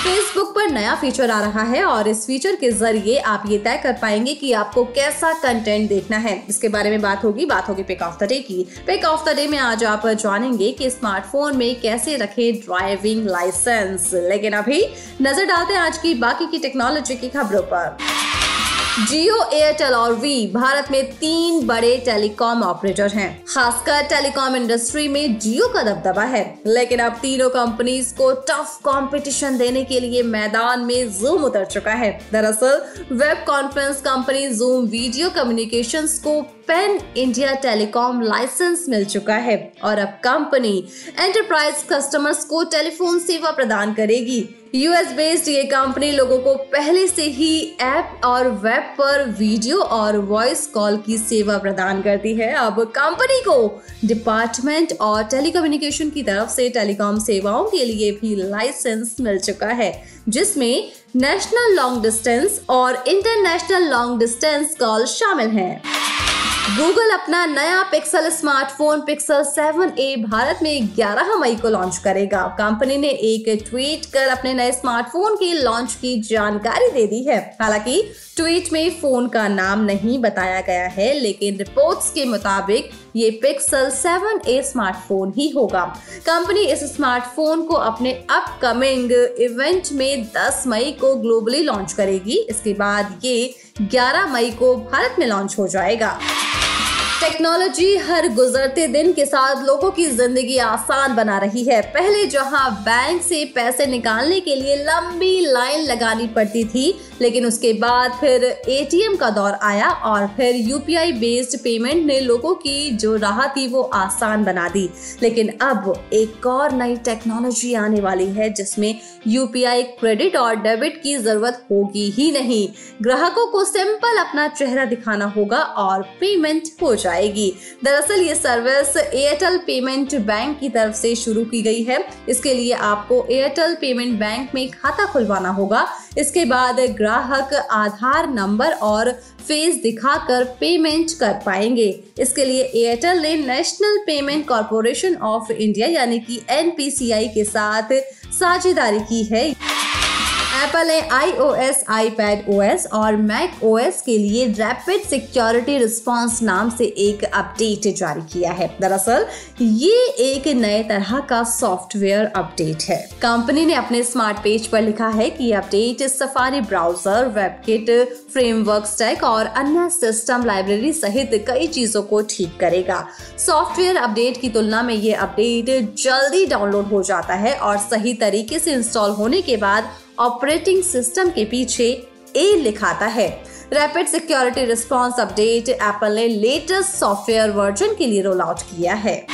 Facebook पर नया feature आ रहा है और इस फीचर के ज़रिए आप ये तय कर पाएँगे कि आपको कैसा कंटेंट देखना है। इसके बारे में बात होगी बात होगी पिक ऑफ़ द डे की। पिक ऑफ़ द डे में आज आप जानेंगे कि स्मार्टफ़ोन में कैसे रखे ड्राइविंग लाइसेंस लेकिन अभी नज़र डालते हैं आज की बाकी की टेक्नोलॉजी की खबरों पर। जियो एयरटेल और वी भारत में तीन बड़े टेलीकॉम ऑपरेटर हैं। खासकर टेलीकॉम इंडस्ट्री में जियो का दबदबा है। लेकिन अब तीनों कंपनीज़ को टफ कंपटीशन देने के लिए मैदान में जूम उतर चुका है। दरअसल web conference company Zoom video communication को पेन इंडिया टेलीकॉम लाइसेंस मिल चुका है। और अब कंपनी एंटरप्राइज कस्टमर्स को टेलीफोन सेवा प्रदान करेगी। यूएस बेस्ड ये कंपनी लोगों को पहले से ही ऐप और वेब पर वीडियो और वॉइस कॉल की सेवा प्रदान करती है। अब कंपनी को डिपार्टमेंट और टेलीकम्युनिकेशन की तरफ़ से टेलीकॉम सेवाओं के लिए भी लाइसेंस मिल चुका है, जिसमें नेशनल लॉन्ग डिस्टेंस और इंटरनेशनल लॉन्ग डिस्टेंस कॉल शामिल हैं। गूगल अपना नया pixel smartphone pixel 7a Bharat में 11 मई को लॉन्च करेगा। कंपनी ने एक ट्वीट कर अपने नए स्मार्टफ़ोन के लॉन्च की जानकारी दे दी है। हालाँकि ट्वीट में फ़ोन का नाम नहीं बताया गया है, लेकिन रिपोर्ट्स के मुताबिक ये पिक्सल 7a स्मार्टफ़ोन ही होगा। कंपनी इस स्मार्टफ़ोन को अपने अपकमिंग इवेंट में 10 मई को ग्लोबली लॉन्च करेगी। इसके बाद ये 11 मई को भारत में लॉन्च हो जाएगा। टेक्नोलॉजी हर गुजरते दिन के साथ लोगों की ज़िंदगी आसान बना रही है। पहले जहाँ बैंक से पैसे निकालने के लिए लंबी लाइन लगानी पड़ती थी, लेकिन उसके बाद फिर एटीएम का दौर आया और फिर यूपीआई बेस्ड पेमेंट ने लोगों की जो राह थी वो आसान बना दी। लेकिन अब एक और नई टेक्नोलॉजी आने वाली है, जिसमें यूपीआई क्रेडिट और डेबिट की ज़रूरत होगी ही नहीं। ग्राहकों को सिंपल अपना चेहरा दिखाना होगा और पेमेंट हो जाएगी। दरअसल ये सर्विस एयरटेल पेमेंट बैंक की तरफ़ से शुरू की गई है। इसके लिए आपको एयरटेल पेमेंट बैंक में खाता खुलवाना होगा। इसके बाद ग्राहक आधार नंबर और फेस दिखाकर पेमेंट कर पाएँगे। इसके लिए एयरटेल ने National Payment Corporation of India यानी कि एनपीसीआई के साथ साझेदारी की है। एप्पल ने I O S iPad O S और मैक ओ एस के लिए रैपिड सिक्योरिटी रिस्पॉन्स नाम से एक अपडेट जारी किया है। दरअसल, ये एक नए तरह का सॉफ्टवेयर अपडेट है। कंपनी ने अपने स्मार्ट पेज पर लिखा है कि update Safari browser WebKit framework stack और अन्य सिस्टम लाइब्रेरी सहित कई चीज़ों को ठीक करेगा। सॉफ्टवेयर अपडेट की तुलना में ये अपडेट जल्दी डाउनलोड हो जाता है और सही तरीके से इंस्टॉल होने के बाद ऑपरेटिंग सिस्टम के पीछे ए लिखाता है। Rapid security response update Apple ने लेटेस्ट सॉफ्टवेयर वर्जन के लिए रोल आउट किया है।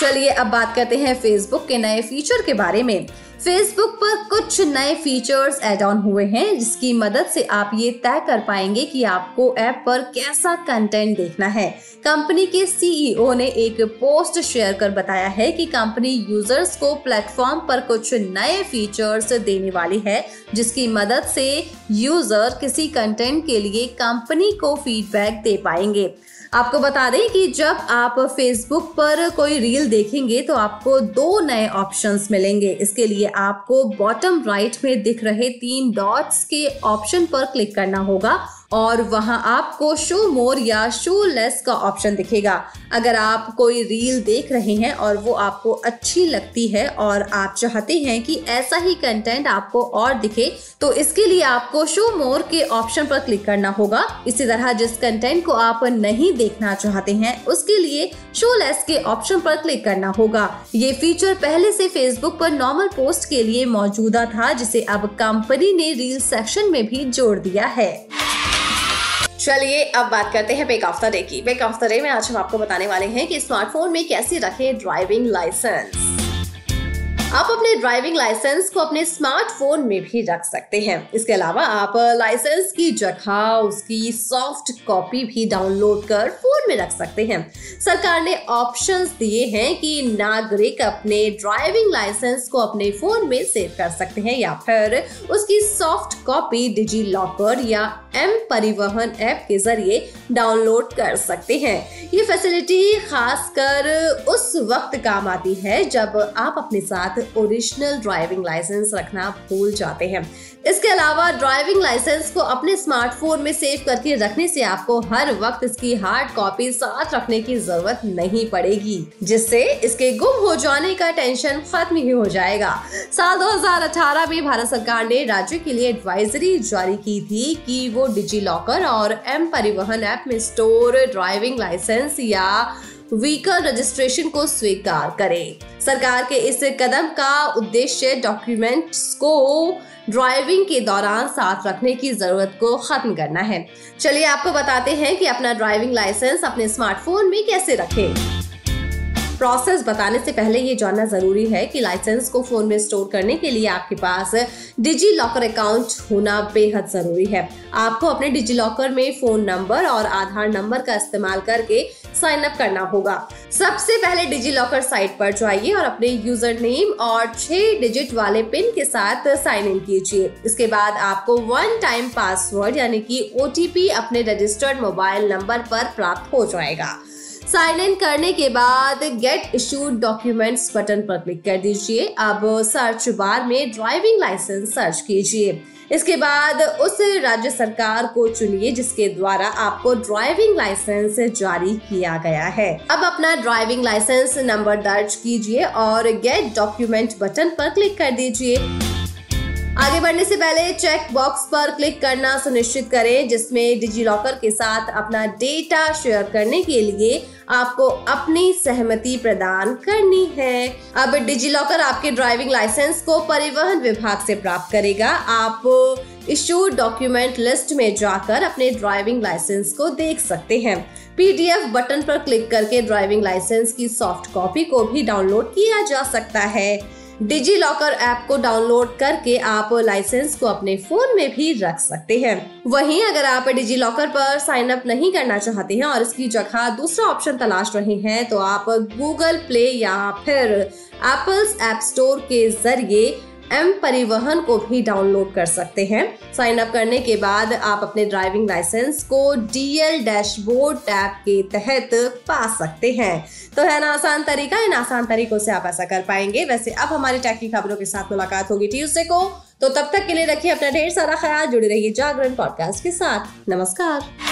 चलिए अब बात करते हैं फेसबुक के नए फीचर के बारे में। फेसबुक पर कुछ नए फीचर्स एड ऑन हुए हैं, जिसकी मदद से आप ये तय कर पाएँगे कि आपको ऐप पर कैसा कंटेंट देखना है। कंपनी के सीईओ ने एक पोस्ट शेयर कर बताया है कि कंपनी यूज़र्स को प्लेटफॉर्म पर कुछ नए फीचर्स देने वाली है, जिसकी मदद से यूज़र किसी कंटेंट के लिए कंपनी को फीडबैक दे पाएँगे। आपको बता दें कि जब आप फेसबुक पर कोई रील देखेंगे तो आपको दो नए ऑप्शंस मिलेंगे। इसके लिए आपको बॉटम राइट में दिख रहे तीन डॉट्स के ऑप्शन पर क्लिक करना होगा। और वहाँ आपको शो मोर या शो लेस का ऑप्शन दिखेगा। अगर आप कोई रील देख रहे हैं और वो आपको अच्छी लगती है और आप चाहते हैं कि ऐसा ही कंटेंट आपको और दिखे तो इसके लिए आपको शो मोर के ऑप्शन पर क्लिक करना होगा। इसी तरह जिस कंटेंट को आप नहीं देखना चाहते हैं, उसके लिए शो लेस के ऑप्शन पर क्लिक करना होगा। ये फीचर पहले से फेसबुक पर नॉर्मल पोस्ट के लिए मौजूदा था, जिसे अब कंपनी ने रील सेक्शन में भी जोड़ दिया है। चलिए अब बात करते हैं बेक ऑफ़ द डे की। बेक ऑफ़ द डे में आज हम आपको बताने वाले हैं कि स्मार्टफ़ोन में कैसे रखें ड्राइविंग लाइसेंस आप अपने ड्राइविंग लाइसेंस को अपने स्मार्टफ़ोन में भी रख सकते हैं। इसके अलावा आप लाइसेंस की जगह उसकी सॉफ्ट कॉपी भी डाउनलोड कर फ़ोन में रख सकते हैं। सरकार ने ऑप्शंस दिए हैं कि नागरिक अपने ड्राइविंग लाइसेंस को अपने फ़ोन में सेव कर सकते हैं या फिर उसकी सॉफ्ट कॉपी डिजी लॉकर या एम परिवहन ऐप के ज़रिए डाउनलोड कर सकते हैं। ये फैसिलिटी खासकर उस वक्त काम आती है जब आप अपने साथ ओरिजिनल ड्राइविंग लाइसेंस रखना भूल जाते हैं। इसके अलावा ड्राइविंग लाइसेंस को अपने स्मार्टफ़ोन में सेव करके रखने से आपको हर वक्त इसकी हार्ड कॉपी साथ रखने की ज़रूरत नहीं पड़ेगी, जिससे इसके गुम हो जाने का टेंशन खत्म ही हो जाएगा। साल 2018 में भारत सरकार ने राज्य के लिए एडवाइजरी जारी की थी कि वो डिजी लॉकर और एम परिवहन ऐप में स्टोर ड्राइविंग लाइसेंस या व्हीकल रजिस्ट्रेशन को स्वीकार करे। सरकार के इस कदम का उद्देश्य डॉक्यूमेंट्स को ड्राइविंग के दौरान साथ रखने की ज़रूरत को खत्म करना है। चलिए आपको बताते हैं कि अपना ड्राइविंग लाइसेंस अपने स्मार्टफ़ोन में कैसे रखें। प्रोसेस बताने से पहले ये जानना ज़रूरी है कि लाइसेंस को फ़ोन में स्टोर करने के लिए आपके पास डिजी लॉकर अकाउंट होना बेहद ज़रूरी है। आपको अपने डिजी लॉकर में फ़ोन नंबर और आधार नंबर का इस्तेमाल करके साइन अप करना होगा। सबसे पहले डिजी लॉकर साइट पर जाइए और अपने यूज़र नेम और छह डिजिट वाले पिन के साथ साइन इन कीजिए। इसके बाद आपको वन टाइम पासवर्ड यानी कि ओटीपी अपने रजिस्टर्ड मोबाइल नंबर पर प्राप्त हो जाएगा। साइन इन करने के बाद गेट इशूड डॉक्यूमेंट्स बटन पर क्लिक कर दीजिए। अब सर्च बार में ड्राइविंग लाइसेंस सर्च कीजिए। इसके बाद उस राज्य सरकार को चुनिए जिसके द्वारा आपको ड्राइविंग लाइसेंस जारी किया गया है। अब अपना ड्राइविंग लाइसेंस नंबर दर्ज कीजिए और गेट डॉक्यूमेंट बटन पर क्लिक कर दीजिए। आगे बढ़ने से पहले चेक बॉक्स पर क्लिक करना सुनिश्चित करें, जिसमें डिजी लॉकर के साथ अपना डेटा शेयर करने के लिए आपको अपनी सहमति प्रदान करनी है। अब डिजी लॉकर आपके ड्राइविंग लाइसेंस को परिवहन विभाग से प्राप्त करेगा। आप इशू डॉक्यूमेंट लिस्ट में जाकर अपने ड्राइविंग लाइसेंस को देख सकते हैं। पीडीएफ बटन पर क्लिक करके ड्राइविंग लाइसेंस की सॉफ्ट कॉपी को भी डाउनलोड किया जा सकता है। डिजी लॉकर ऐप को डाउनलोड करके आप लाइसेंस को अपने फ़ोन में भी रख सकते हैं। वहीं अगर आप डिजी लॉकर पर साइन अप नहीं करना चाहते हैं और इसकी जगह दूसरा ऑप्शन तलाश रहे हैं तो आप गूगल प्ले या फिर एप्पल्स ऐप स्टोर के ज़रिए एम परिवहन को भी डाउनलोड कर सकते हैं। साइन अप करने के बाद आप अपने ड्राइविंग लाइसेंस को डीएल डैशबोर्ड टैब के तहत पा सकते हैं। तो है ना, आसान तरीका, इन आसान तरीकों से आप ऐसा कर पाएँगे। वैसे अब हमारी टैक की खबरों के साथ मुलाकात होगी ट्यूजडे को। तो तब तक के लिए रखिए अपना ढेर सारा ख्याल, जुड़े रहिए जागरण पॉडकास्ट के साथ। नमस्कार।